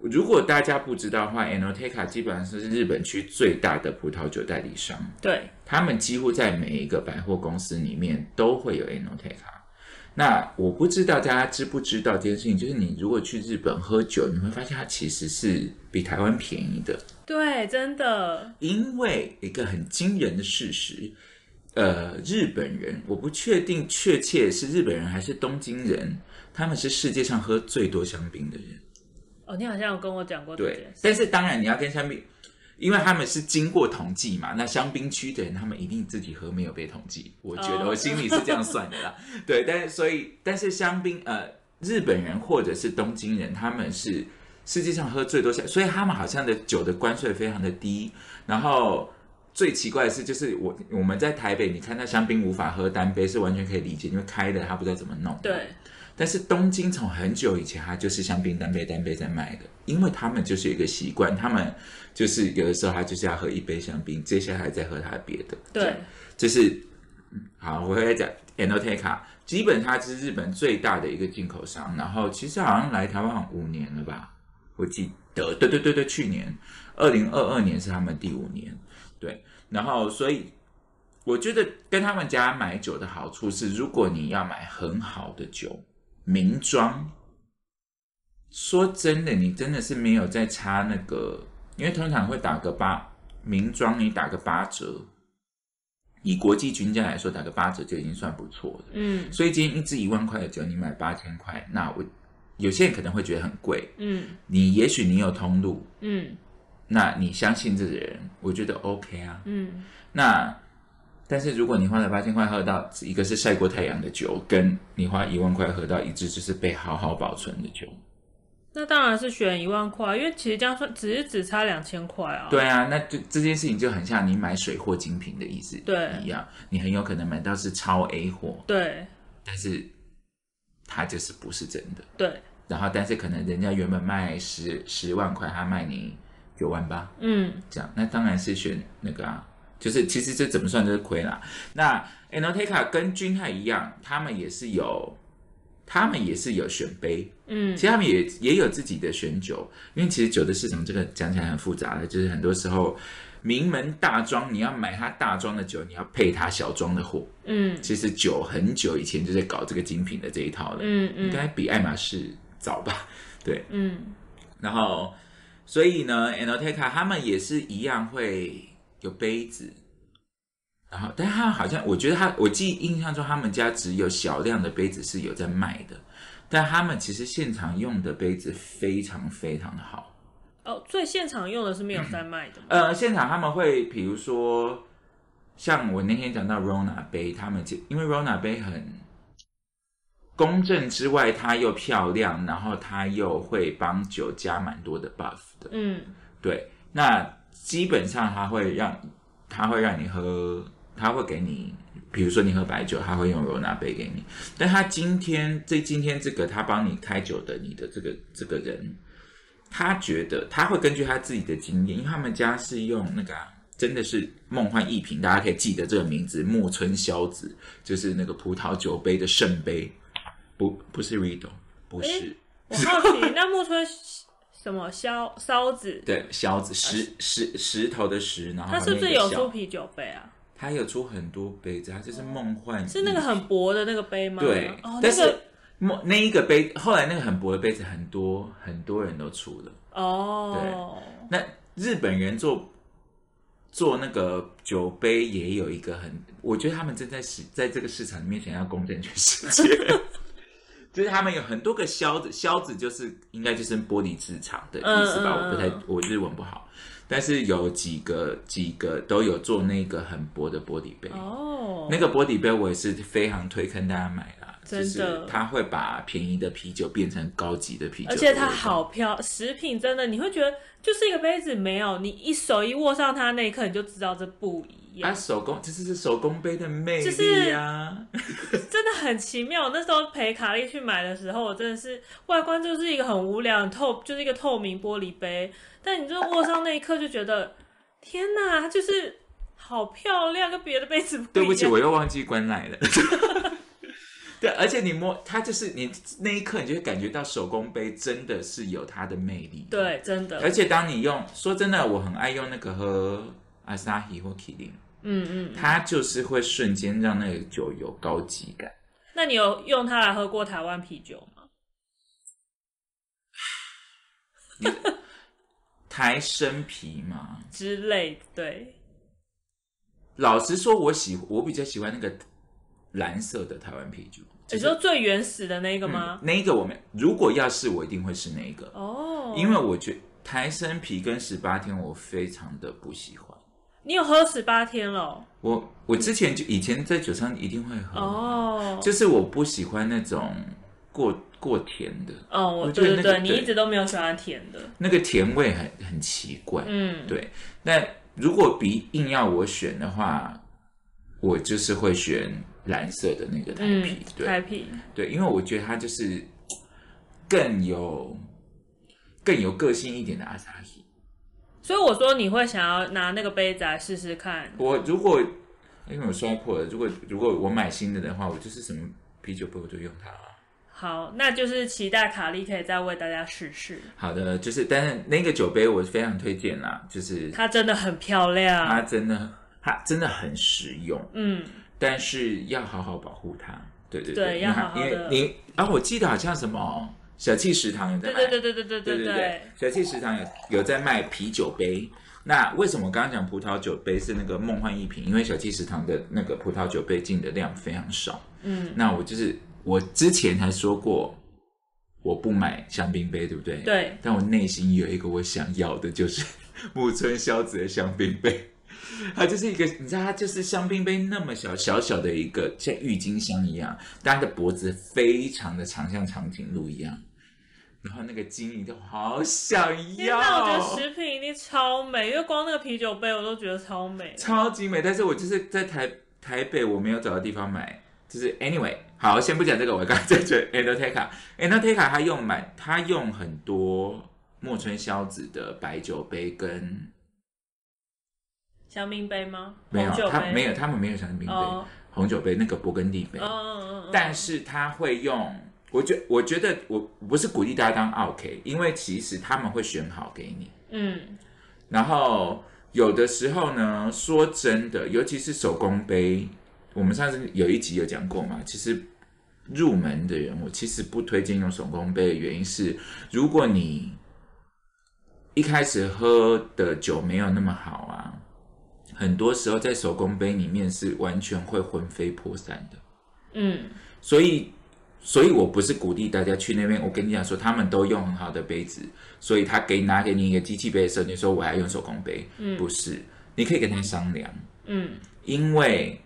如果大家不知道的话，Enoteca 基本上是日本区最大的葡萄酒代理商，对，他们几乎在每一个百货公司里面都会有 Enoteca。那我不知道大家知不知道这件事情，就是你如果去日本喝酒，你会发现它其实是比台湾便宜的。对，真的，因为一个很惊人的事实，呃，日本人我不确定确切是日本人还是东京人，他们是世界上喝最多香槟的人。哦，你好像有跟我讲过对。但是当然你要跟香槟，因为他们是经过统计嘛，那香槟区的人他们一定自己喝没有被统计，我觉得哦我心里是这样算的啦。*laughs* 对，但是所以但是香槟呃，日本人或者是东京人，他们是世界上喝最多香，所以他们好像的酒的关税非常的低，然后。最奇怪的是，就是我我们在台北，你看到香槟无法喝单杯是完全可以理解，因为开的他不知道怎么弄。对，但是东京从很久以前，它就是香槟单杯单杯在卖的，因为他们就是有一个习惯，他们就是有的时候他就是要喝一杯香槟，接下来再喝他别的。对，就是嗯好，我会来讲 Enoteca，基本它是日本最大的一个进口商，然后其实好像来台湾好像五年了吧，我记得，对对对对，去年二零二二年是他们第五年，对，然后所以我觉得跟他们家买酒的好处是，如果你要买很好的酒，名庄，说真的，你真的是没有在差那个，因为通常会打个八，名庄你打个八折，以国际均价来说，打个八折就已经算不错了。嗯所以今天一支一万块的酒，你买八千块，那我有些人可能会觉得很贵，嗯你也许你有通路，嗯那你相信这个人，我觉得 OK 啊。嗯，那但是如果你花了八千块喝到一个是晒过太阳的酒，跟你花一万块喝到一支就是被好好保存的酒，那当然是选一万块，因为其实这样算只是只差两千块啊。对啊，那就这件事情就很像你买水货精品的意思对一样，你很有可能买到是超 A 货，对但是它就是不是真的。对，然后但是可能人家原本卖十十万块，他卖你九万八，嗯这样，那当然是选那个啊，就是其实这怎么算都是亏啦。那 a n o t e c a 跟君泰一样，他们也是有，他们也是有选杯，嗯其实他们也也有自己的选酒，因为其实酒的市场这个讲起来很复杂的，就是很多时候名门大庄，你要买它大庄的酒，你要配它小庄的货。嗯其实酒很久以前就在搞这个精品的这一套了，嗯嗯应该比爱马仕早吧？对，嗯，然后所以呢 a n o t e c a 他们也是一样会有杯子，然后但他好像我觉得他我记印象中他们家只有小量的杯子是有在卖的，但他们其实现场用的杯子非常非常的好。哦，所以现场用的是没有 *clears throat* 在卖的吗？呃，现场他们会比如说，像我那天讲到 Rona 杯，他们就因为 Rona 杯很公正之外，它又漂亮，然后它又会帮酒加蛮多的 buff 的。嗯对，那基本上它会让它会让你喝，它会给你，比如说你喝白酒，它会用 Rona 杯给你。但他今天这今天这个他帮你开酒的你的这个这个人，他觉得他会根据他自己的经验，因为他们家是用那个、啊、真的是梦幻一品，大家可以记得这个名字，木村萧子，就是那个葡萄酒杯的圣杯，不不是 Riddle，不是。诶我好奇，*laughs* 那木村什么烧烧子，对，萧子石石石头的石，然后它是不是有出啤酒杯啊？它有出很多杯子，它就是梦幻，是那个很薄的那个杯吗？对，哦，但是那那一个杯，后来那个很薄的杯子，很多很多人都出了。哦，对那日本人做做那个酒杯也有一个很，我觉得他们正在市在这个市场里面想要攻占全世界。*laughs* 就是他们有很多个销子，销子就是应该就是玻璃制厂的意思吧？我不太我日文不好，但是有几个几个都有做那个很薄的玻璃杯。哦，那个玻璃杯我也是非常推坑大家买的就是它会把便宜的啤酒变成高级的啤酒，而且它好漂，食品真的你会觉得就是一个杯子，没有你一手一握上它那一刻，你就知道这不一啊，手工这是手工杯的魅就是！*laughs* 真的很奇妙。那时候陪卡莉去买的时候，我真的是外观就是一个很无聊、很透，就是一个透明玻璃杯，但你就握上那一刻就觉得，天哪，它就是好漂亮，跟别的杯子不一样。对不起，我又忘记关奶了。*laughs* 对，而且你摸它，就是你那一刻，你就会感觉到手工杯真的是有它的魅力。，对，真的，而且当你用，说真的，我很爱用那个喝阿萨希或 Killing，嗯嗯。它就是会瞬间让那个酒有高级感。那你有用它来喝过台湾啤酒吗？台生啤嘛，之类的，对，老实说，我喜我比较喜欢那个蓝色的台湾啤酒。你说最原始的那个吗？那个我没如果要是我一定会是那个，哦，因为我觉得台生啤跟十八天我非常的不喜欢。你有喝十八天了？哦我我之前就以前在酒商一定会喝，哦，就是我不喜欢那种过过甜的，哦，我我觉得对对对，你那个对一直都没有喜欢甜的，那个甜味很很奇怪。嗯，对，那如果比硬要我选的话，我就是会选蓝色的那个台嗯啤。，对。台啤，对，因为我觉得它就是更有更有个性一点的阿萨希。所以我说你会想要拿那个杯子来试试看，我如果因为我摔破了，如果如果我买新的的话，我就是什么啤酒杯我就用它。好，那就是期待卡莉可以再为大家试试，好的，就是但是那个酒杯我非常推荐啦，就是它真的很漂亮它亮，真的它真的很实用，嗯，但是要好好保护它。对对对要好好因为你啊，我记得好像什么小气食堂有在卖，对对对对对对对对对，小气食堂有有在卖啤酒杯。那为什么我刚刚讲葡萄酒杯是那个梦幻一品？因为小气食堂的那个葡萄酒杯进的量非常少。嗯，那我就是我之前还说过，我不买香槟杯，对不对？。对，但我内心有一个我想要的，就是 *laughs* 木村萧子的香槟杯。它就是一个，你知道，它就是香槟杯那么小小小的一个，像郁金香一样，但它的脖子非常的长，像长颈鹿一样。然后那个金鱼都好想要。那，我觉得，食品一定超美，因为光那个啤酒杯我都觉得超美，超级美。但是我就是在台台北，我没有找到地方买。就是 anyway，好，先不讲这个，我刚才在讲 Endoteca，Endoteca 它用满，它用很多墨村硝子的白酒杯跟香槟杯吗？没有，他没有，他们没有香槟杯、哦红酒杯，那个勃艮第杯。但是他会用，我觉我觉得我不是鼓励大家当 OK，因为其实他们会选好给你，嗯然后有的时候呢，说真的，尤其是手工杯，我们上次有一集有讲过嘛，其实入门的人，我其实不推荐用手工杯的原因是，如果你一开始喝的酒没有那么好啊，很多时候在手工杯里面是完全会魂飞魄散的。嗯，所以，所以我不是鼓励大家去那边。我跟你讲说，他们都用很好的杯子，所以他给拿给你一个机器杯的时候，你说我要用手工杯，嗯，不是，你可以跟他商量，嗯，因为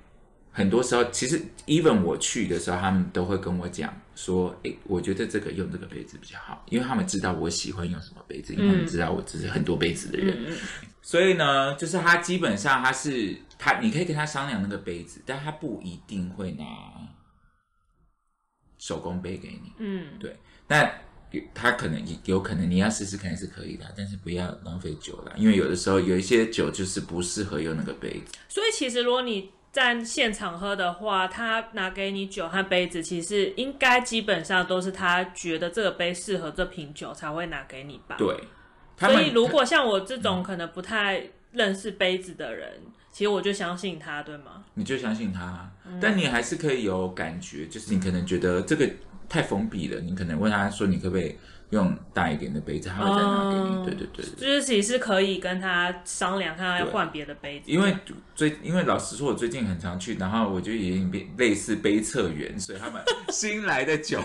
很多时候，其实 even 我去的时候，他们都会跟我讲说，诶，我觉得这个用这个杯子比较好，因为他们知道我喜欢用什么杯子，因为他们知道我只是很多杯子的人，嗯。所以呢，就是他基本上他是他，你可以跟他商量那个杯子，但他不一定会拿手工杯给你。嗯，对，那他可能有可能你要试试看是可以的，但是不要浪费酒了，因为有的时候有一些酒就是不适合用那个杯子。所以其实如果你在现场喝的话，他拿给你酒和杯子，其实应该基本上都是他觉得这个杯适合这瓶酒才会拿给你吧。对，所以如果像我这种可能不太认识杯子的人，其实我就相信他，对吗？你就相信他，嗯但你还是可以有感觉，就是你可能觉得这个太封闭了，你可能问他说你可不可以用大一点的杯子，他会再拿给你。对对对。就是其实是可以跟他商量，看他要换别的杯子。因为最，因为老实说，我最近很常去，然后我就已经变类似杯测员，所以他们 *laughs* 新来的酒，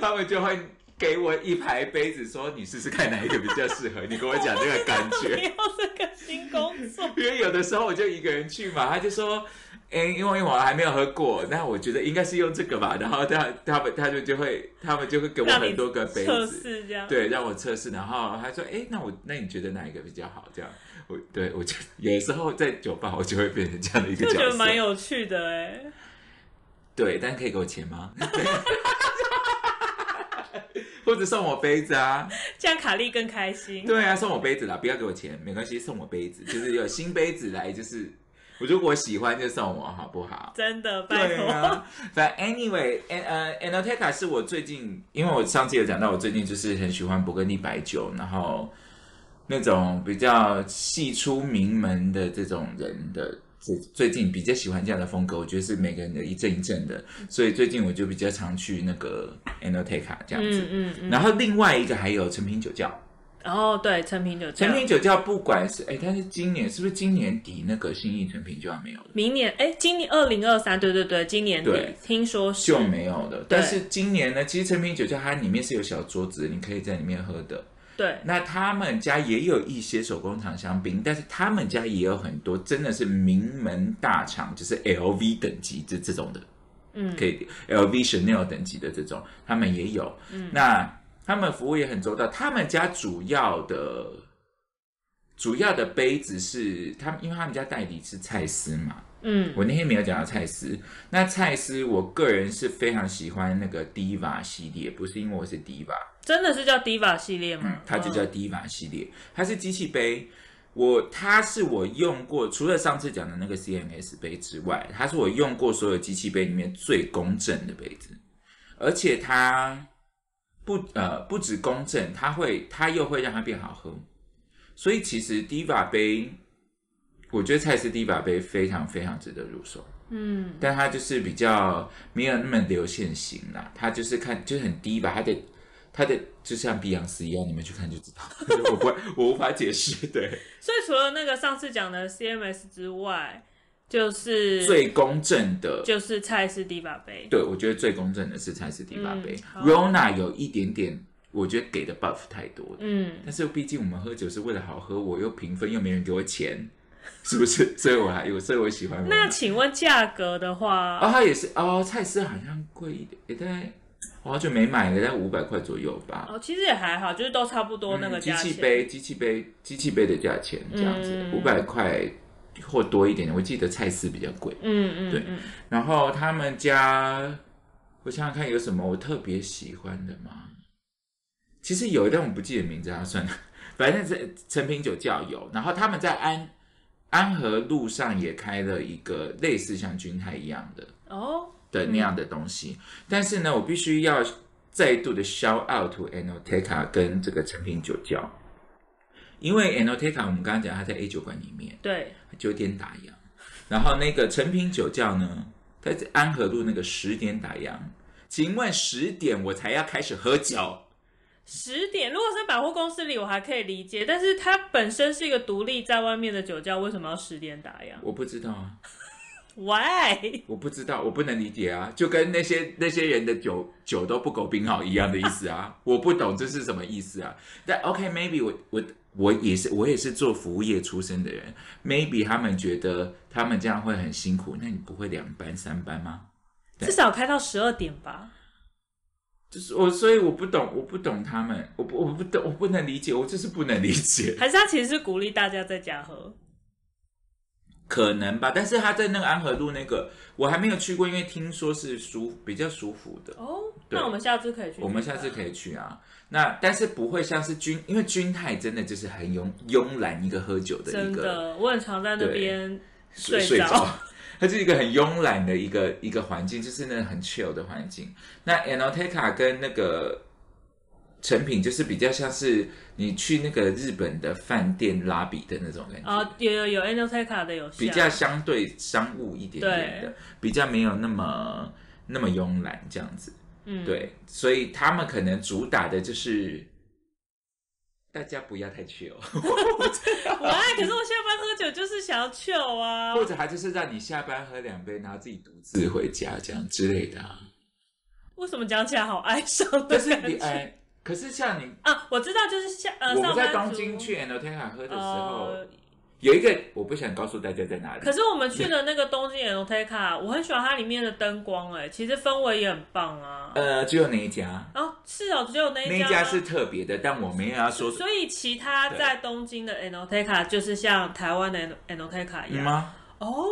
他们就会给我一排杯子，说你试试看哪一个比较适合，你跟我讲这个感不觉。*laughs* 要这个新工作，因为有的时候我就一个人去嘛，他就说，哎、因为我还没有喝过，那我觉得应该是用这个吧，然后他他们他们就会他们就会给我很多个杯测子，试这样。对，让我测试，然后他说，哎、那我那你觉得哪一个比较好？这样，我对我就有的时候在酒吧我就会变成这样的一个就觉角色，得蛮有趣的哎。对，但可以给我钱吗？*laughs* 或者送我杯子啊？这样卡莉更开心。对啊，送我杯子啦，不要给我钱，没关系，送我杯子，就是有新杯子来，就是我如果喜欢就送我，好不好？真的，拜托。反正 anyway，呃呃 a n o t e c a 是我最近，因为我上次有讲到，我最近就是很喜欢勃艮第白酒，然后那种比较系出名门的这种人的。最最近比较喜欢这样的风格，我觉得是每个人的一阵一阵的，所以最近我就比较常去那个 a n o t e c a 这样子。嗯嗯嗯。然后另外一个还有成品酒窖，然后对成品酒窖，成品酒窖不管是哎，但是今年是不是今年底那个新义成品就要没有了？明年哎，今年二零二三，对对对，今年底对听说是就没有了。但是今年呢，其实成品酒窖它里面是有小桌子，你可以在里面喝的。对，那他们家也有一些手工厂香槟，但是他们家也有很多真的是名门大厂，就是 LV 等级这这种的，嗯。可以 LV Chanel 等级的这种，他们也有。嗯，那他们服务也很周到，他们家主要的主要的杯子是他们，因为他们家代理是蔡司嘛，嗯。我那天没有讲到蔡司，那蔡司我个人是非常喜欢那个 Diva 系列，不是因为我是 Diva，真的是叫 Diva 系列吗？它就叫嗯 Diva 系列，它是机器杯。我它是我用过，除了上次讲的那个 CMS 杯之外，它是我用过所有机器杯里面最公正的杯子，而且它不呃不止公正，它会它又会让它变好喝，所以其实 Diva 杯，我觉得蔡司 Diva 杯非常非常值得入手。嗯但它就是比较没有那么流线型啦，它就是看就是很低吧，它的它的就像碧昂斯一样，你们去看就知道，*laughs* 我不会我无法解释，对，所以除了那个上次讲的 CMS 之外，就是最公正的，就是蔡司 Diva 杯。对我觉得最公正的是蔡司迪巴杯、嗯 r o n a 有一点点，我觉得给的 buff 太多了，嗯，但是毕竟我们喝酒是为了好喝，我又评分又没人给我钱，*laughs* 是不是？所以我还有，所以我喜欢。那请问价格的话，哦，它也是哦，蔡司好像贵一点，也大概我好久没买了，大概五百块左右吧。哦，其实也还好，就是都差不多那个嗯机价钱。器杯、机器杯、机器杯的价钱这样子，嗯五百块或多一点。我记得蔡司比较贵。嗯嗯对，然后他们家，我想想看有什么我特别喜欢的吗？其实有，但我不记得名字啊，算了，反正是成品酒窖有。然后他们在安安和路上也开了一个类似像君泰一样的哦，的那样的东西。但是呢，我必须要再度的 shout out to Anoteca 跟这个成品酒窖，因为 Anoteca 我们刚刚讲它在 A 酒馆里面对，九点打烊，然后那个成品酒窖呢，它在安和路那个十点打烊。请问十点我才要开始喝酒，十点，如果是百货公司里，我还可以理解，但是它本身是一个独立在外面的酒窖，为什么要十点打烊我不知道啊，？Why？我不知道，我不能理解啊，就跟那些那些人的酒酒都不够冰好一样的意思啊，我不懂这是什么意思啊。但 OK，maybe、我我我也是我也是做服务业出身的人，maybe 他们觉得他们这样会很辛苦，那你不会两班三班吗？至少开到十二点吧。就是我，所以我不懂，我不懂他们，我不我不懂，我不能理解，我就是不能理解。*laughs* 还是他其实是鼓励大家在家喝？可能吧，但是他在那个安和路那个，我还没有去过，因为听说是舒比较舒服的。哦，那我们下次可以去。我们下次可以去啊。那但是不会像是君，因为君泰真的就是很慵慵懒一个喝酒的一个真的，我很常在那边睡着，它是一个很慵懒的一个一个环境，就是那很 chill 的环境。那 Anoteca 跟那个成品就是比较像是你去那个日本的饭店拉比的那种感觉。哦，有有有 Anoteca 的有比较相对商务一点点的，比较没有那么那么慵懒这样子。嗯，对，所以他们可能主打的就是大家不要太 chill，*laughs* 我爱，可是我下班喝酒就是想要 chill 啊。或者还就是让你下班喝两杯，然后自己独自回家这样之类的、啊。为什么讲起来好哀伤的但是？你哎，可是像你，啊，我知道，就是像呃，我们在东京去 Enoteca 喝的时候，呃有一个我不想告诉大家在哪里可，是我们去的那个东京 Enoteca，我很喜欢它里面的灯光，哎，其实氛围也很棒啊。呃，只有那一家，哦，是哦，只有那那一家那一家是特别的，但我没有要说所以其他在东京的 Enoteca 就是像台湾的 Enoteca 一样。嗯吗？哦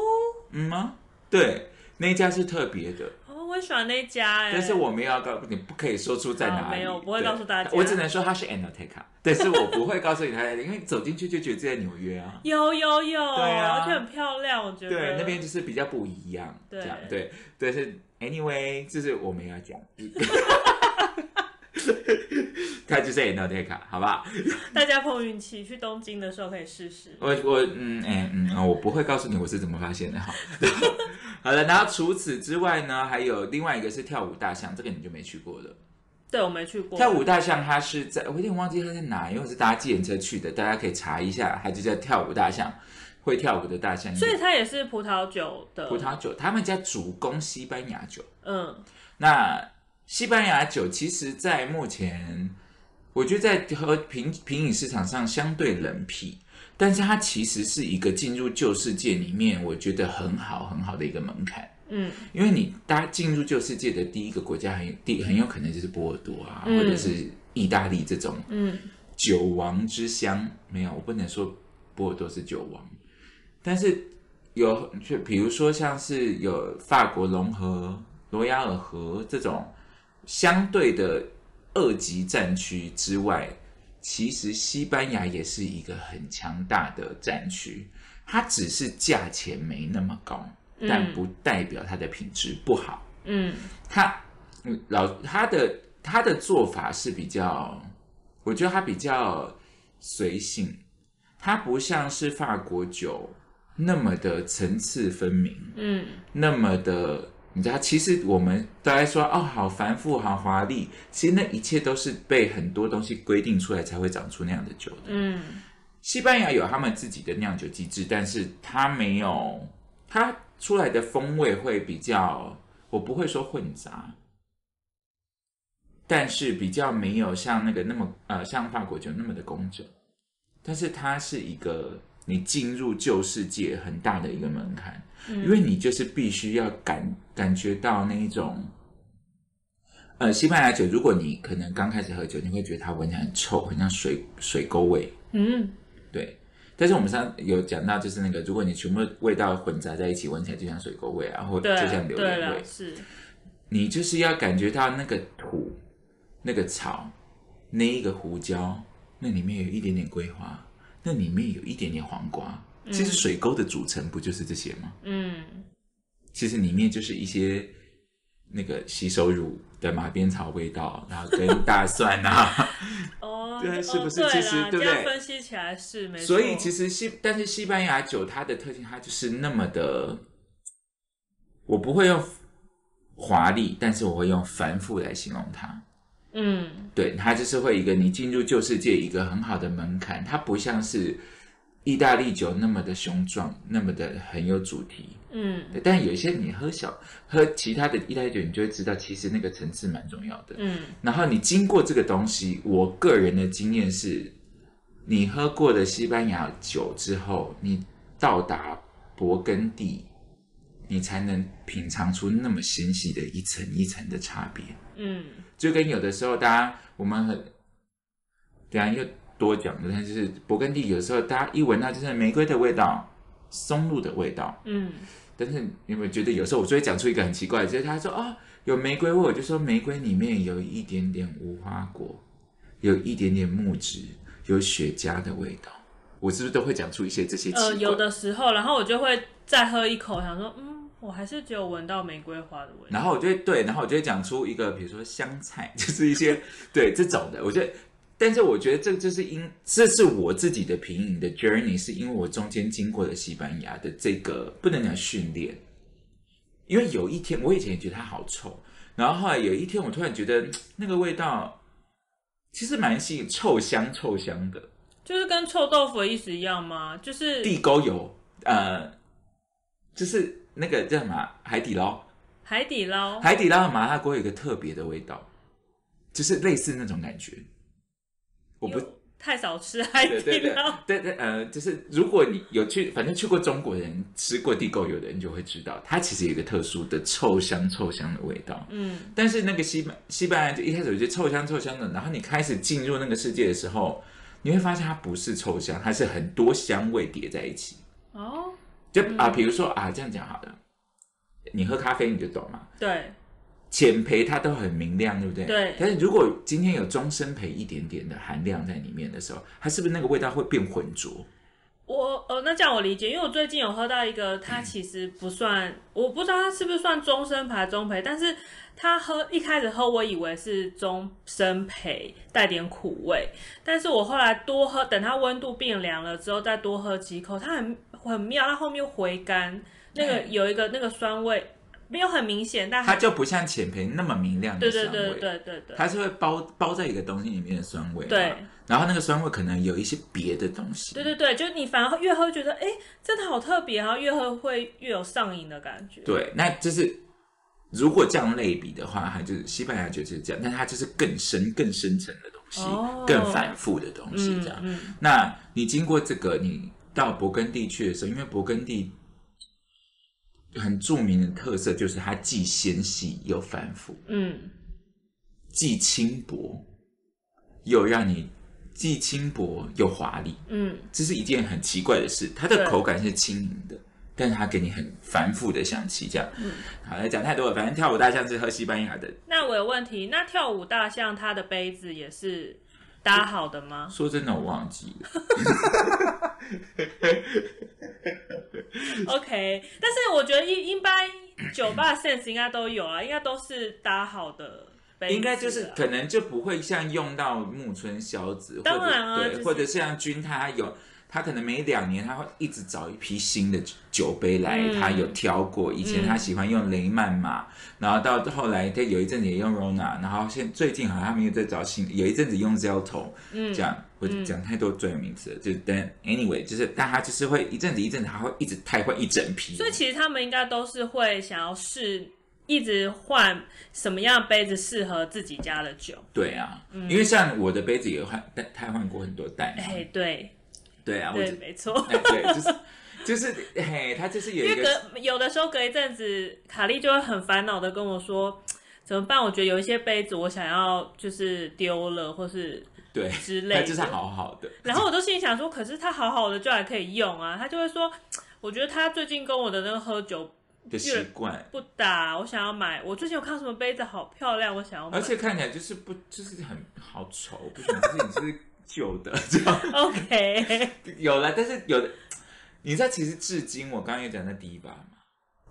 嗯吗？对，那一家是特别的。哦，我很喜欢那家哎。但是我没有要告你，不可以说出在哪里。好没有我不会告诉大家。我只能说它是 Anoteca，但是我不会告诉你它在哪里，因为走进去就觉得在纽约啊。有有有，对啊。而且很漂亮，我觉得。对，那边就是比较不一样，对。这样对，但是 anyway，就是我们要讲，*laughs* 它就是 Enoteca，好不好？大家碰运气去东京的时候可以试试。我我嗯哎嗯我不会告诉你我是怎么发现的，好。好了，然后除此之外呢，还有另外一个是跳舞大象，这个你就没去过了。对，我没去过。跳舞大象，它是在我有点忘记它在哪，因为我是搭计程车去的，大家可以查一下，它就叫跳舞大象，会跳舞的大象。所以它也是葡萄酒的葡萄酒，他们家主攻西班牙酒。嗯，那西班牙酒其实，在目前，我觉得在和平平饮市场上相对冷僻，但是它其实是一个进入旧世界里面，我觉得很好很好的一个门槛。嗯，因为你大家进入旧世界的第一个国家很有第很有可能就是波尔多啊，嗯或者是意大利这种嗯酒王之乡。没有，我不能说波尔多是酒王，但是有就比如说像是有法国龙河、罗亚尔河这种相对的二级战区之外，其实西班牙也是一个很强大的战区，它只是价钱没那么高，但不代表它的品质不好。嗯他嗯老他的他的做法是比较，我觉得他比较随性，它不像是法国酒那么的层次分明，嗯那么的。你知道，其实我们都在说哦，好繁复，好华丽。其实那一切都是被很多东西规定出来，才会长出那样的酒的。嗯西班牙有他们自己的酿酒机制，但是它没有，它出来的风味会比较，我不会说混杂，但是比较没有像那个那么呃，像法国酒那么的工整，但是它是一个你进入旧世界很大的一个门槛，因为你就是必须要感感觉到那一种。呃，西班牙酒，如果你可能刚开始喝酒，你会觉得它闻起来很臭，很像水水沟味。嗯，对，但是我们上有讲到，就是那个，如果你全部味道混杂在一起，闻起来就像水沟味啊，或对就像榴莲味，。是你就是要感觉到那个土、那个草、那一个胡椒，那里面有一点点桂花，那里面有一点点黄瓜。其实水沟的组成不就是这些吗？嗯其实里面就是一些那个洗手乳的马鞭草味道，然后跟大蒜啊，哦，*laughs* 哦，对是不是哦其实对不对分析起来是没错。所以其实西，但是西班牙酒它的特性，它就是那么的，我不会用华丽，但是我会用繁复来形容它。嗯对，它就是会一个你进入旧世界一个很好的门槛，它不像是意大利酒那么的雄壮，那么的很有主题。嗯，但有一些你喝小喝其他的意大利酒，你就会知道，其实那个层次蛮重要的。嗯然后你经过这个东西，我个人的经验是，你喝过的西班牙酒之后，你到达勃艮第，你才能品尝出那么纤细的一层一层的差别。嗯。就跟有的时候大家我们很，等一下又多讲的，但是勃艮第有时候大家一闻到就是玫瑰的味道、松露的味道，嗯但是你有没有觉得有时候我就会讲出一个很奇怪的，就是他说哦有玫瑰味，我就说玫瑰里面有一点点无花果，有一点点木质，有雪茄的味道，我是不是都会讲出一些这些？呃，有的时候，然后我就会再喝一口，想说，嗯，我还是只有闻到玫瑰花的味道。然后我就会对，然后我就会讲出一个，比如说香菜，*laughs* 就是一些对这种的，我觉得。但是我觉得这就是因，这是我自己的品饮的 journey，是因为我中间经过了西班牙的这个不能讲训练，因为有一天我以前也觉得它好臭，然后后来有一天我突然觉得嗯那个味道其实蛮吸引，臭香臭香的，就是跟臭豆腐的意思一样吗？就是地沟油，呃，就是那个叫什么啊海底捞，海底捞。海底捞的麻辣锅有一个特别的味道，就是类似那种感觉。我不太少吃海对对对底捞。对对呃，就是如果你有去，反正去过中国人吃过地沟油的人就会知道，它其实有一个特殊的臭香臭香的味道。嗯但是那个西班西班牙就一开始我觉得臭香臭香的，然后你开始进入那个世界的时候，你会发现它不是臭香，它是很多香味叠在一起。哦，就啊，比如说啊，这样讲好了，你喝咖啡你就懂嘛。对，浅焙它都很明亮，对不对？对但是如果今天有中深焙一点点的含量在里面的时候，它是不是那个味道会变浑浊？我呃，那这样我理解，因为我最近有喝到一个，它其实不算，我不知道它是不是算中深牌中培，但是它喝一开始喝，我以为是中生培，带点苦味，但是我后来多喝，等它温度变凉了之后，再多喝几口，它很很妙，它后面又回甘，那个有一个那个酸味没有很明显，但它就不像浅焙那么明亮的对酸味，对对对对对，它是会包包在一个东西里面的酸味嘛，对。然后那个酸味可能有一些别的东西，对对对，就你反而越喝觉得，哎，真的好特别，然后越喝会越有上瘾的感觉。对，那就是如果这样类比的话，它就是西班牙酒就是这样，但它就是更深、更深层的东西，哦。更反复的东西，嗯这样。嗯。那你经过这个，你到勃艮第去的时候，因为勃艮第很著名的特色就是它既纤细又繁复，嗯既轻薄又让你既轻薄又华丽，嗯，这是一件很奇怪的事。它的口感是轻盈的，但是它给你很繁复的香气，这样。好，来讲太多了，反正跳舞大象是喝西班牙的。那我有问题，那跳舞大象它的杯子也是搭好的吗？说真的，我忘记了。*laughs* OK，但是我觉得一一般酒吧 sense 应该都有啊，应该都是搭好的杯子啊、应该就是可能就不会像用到木村小子，或当者对，然啊就是或者像君他有，他可能每两年他会一直找一批新的酒杯来，嗯他有挑过。以前他喜欢用雷曼嘛，然后到后来他有一阵子也用 Rona，然后现最近好像他们又在找新，有一阵子用 Zelto，嗯这样我讲太多专有名词了，就但 anyway 就是但他就是会一阵子一阵子，他会一直汰换一整批。所以其实他们应该都是会想要试，一直换什么样的杯子适合自己家的酒。对啊，因为像我的杯子也换汰汰换过很多代哎，对对啊，我对，没错。哎对，就是就是嘿，他就是有因为一个隔有的时候隔一阵子，卡莉就会很烦恼的跟我说。怎么办？我觉得有一些杯子我想要就是丢了，或是对之类的就是好好的，然后我都心里想说，可是他好好的就还可以用啊。他就会说，我觉得他最近跟我的那个喝酒的习惯，不搭，我想要买。我最近有看到什么杯子好漂亮，我想要买。而且看起来就是不就是很好丑，不是你是旧的 *laughs* 这样。OK，*laughs* 有了，但是有的，你知道其实至今我刚刚有讲到第一把嘛，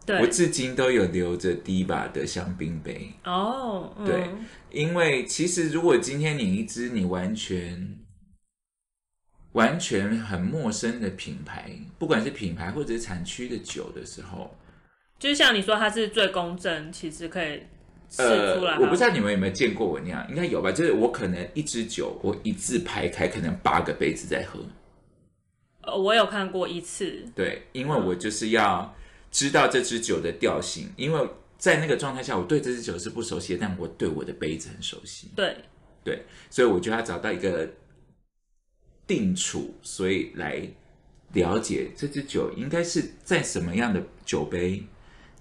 对，我至今都有留着第一把的香槟杯，哦，嗯。对因为其实如果今天你一支你完全完全很陌生的品牌，不管是品牌或者是产区的酒的时候，就是像你说它是最公正，其实可以试呃出来。，我不知道你们有没有见过我那样，应该有吧？就是我可能一支酒，我一字排开，可能八个杯子在喝。呃我有看过一次，对，因为我就是要知道这支酒的调性，因为在那个状态下，我对这支酒是不熟悉的，但我对我的杯子很熟悉，对，对，所以我就要找到一个定处，所以来了解这支酒应该是在什么样的酒杯，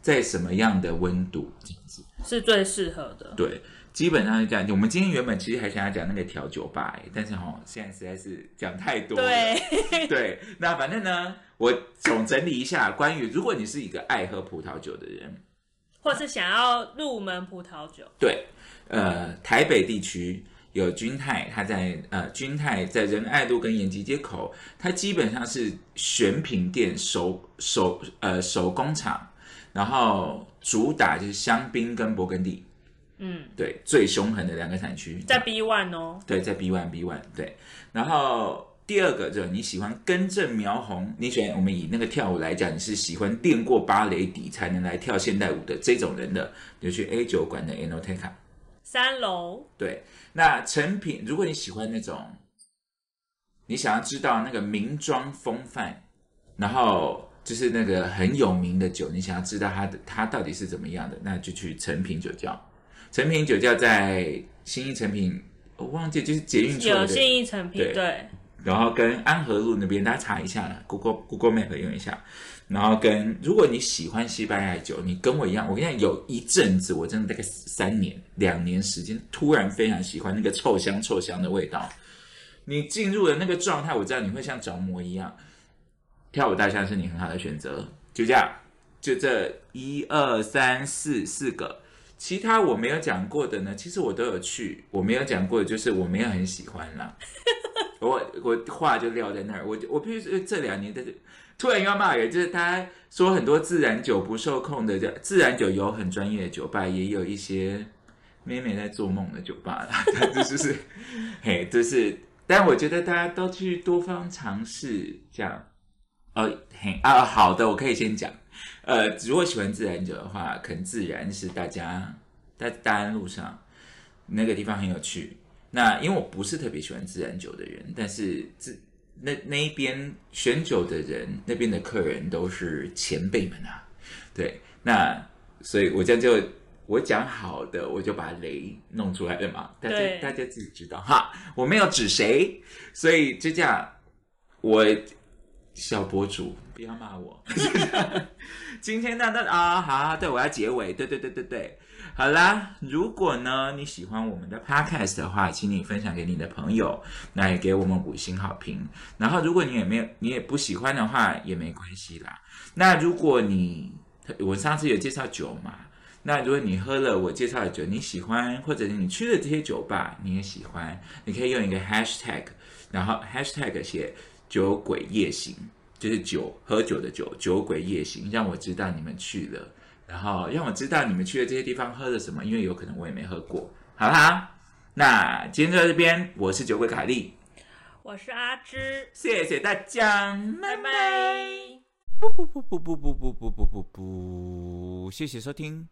在什么样的温度这样子。是最适合的。对，基本上是这样。我们今天原本其实还想要讲那个调酒吧、欸，但是哈，现在实在是讲太多了。对，*laughs* 对，那反正呢，我总整理一下关于，如果你是一个爱喝葡萄酒的人，或是想要入门葡萄酒，对，呃，台北地区有君泰，它在呃君泰在仁爱路跟延吉街口，它基本上是选品店手手呃手工厂，然后主打就是香槟跟勃艮第，嗯，对，最凶狠的两个产区，在 B One 哦，对，在 B one B one 对，然后第二个就是你喜欢根正苗红，你喜欢我们以那个跳舞来讲，你是喜欢练过芭蕾底才能来跳现代舞的这种人的，你就去 A 酒馆的 Anoteca。三楼。对，那成品，如果你喜欢那种，你想要知道那个名庄风范，然后就是那个很有名的酒，你想要知道它的它到底是怎么样的，那就去成品酒窖。成品酒窖在新一成品，我忘记就是捷运出来的，有新义成品，对对，然后跟安和路那边大家查一下，Google Google Map 用一下。然后跟如果你喜欢西班牙酒，你跟我一样，我跟你讲，有一阵子我真的大概三年、两年时间，突然非常喜欢那个臭香臭香的味道。你进入了那个状态，我知道你会像着魔一样。跳舞大象是你很好的选择，就这样，就这一二三四四个。其他我没有讲过的呢，其实我都有去。我没有讲过的就是我没有很喜欢啦。*laughs* 我我话就撂在那儿，我我必须说这两年的突然又要骂人，就是大家说很多自然酒不受控的，自然酒有很专业的酒吧，也有一些妹妹在做梦的酒吧啦，*laughs* 这就是嘿，就是，但我觉得大家都去多方尝试，这样，哦嘿啊，好的，我可以先讲，呃，如果喜欢自然酒的话，可能自然是大家在大安路上那个地方很有趣。那因为我不是特别喜欢自然酒的人，但是自那那一边选酒的人，那边的客人都是前辈们啊，对，那所以我这样就我讲好的，我就把雷弄出来了嘛，大家大家自己知道哈，我没有指谁，所以就这样，我小博主不要骂我，*laughs* 今天呢，那啊好，对我要结尾，对对对对对。好啦，如果呢你喜欢我们的 podcast 的话，请你分享给你的朋友，那也给我们五星好评。然后，如果你也没有你也不喜欢的话，也没关系啦。那如果你我上次有介绍酒嘛，那如果你喝了我介绍的酒，你喜欢，或者你去了这些酒吧你也喜欢，你可以用一个 hashtag，然后 hashtag 写酒鬼夜行，就是酒喝酒的酒，酒鬼夜行，让我知道你们去了。然后让我知道你们去的这些地方喝了什么，因为有可能我也没喝过，好不好，那今天就到这边，我是酒鬼凯莉，我是阿芝，谢谢大家，拜拜拜。不不不不不不不不不不不，谢谢收听。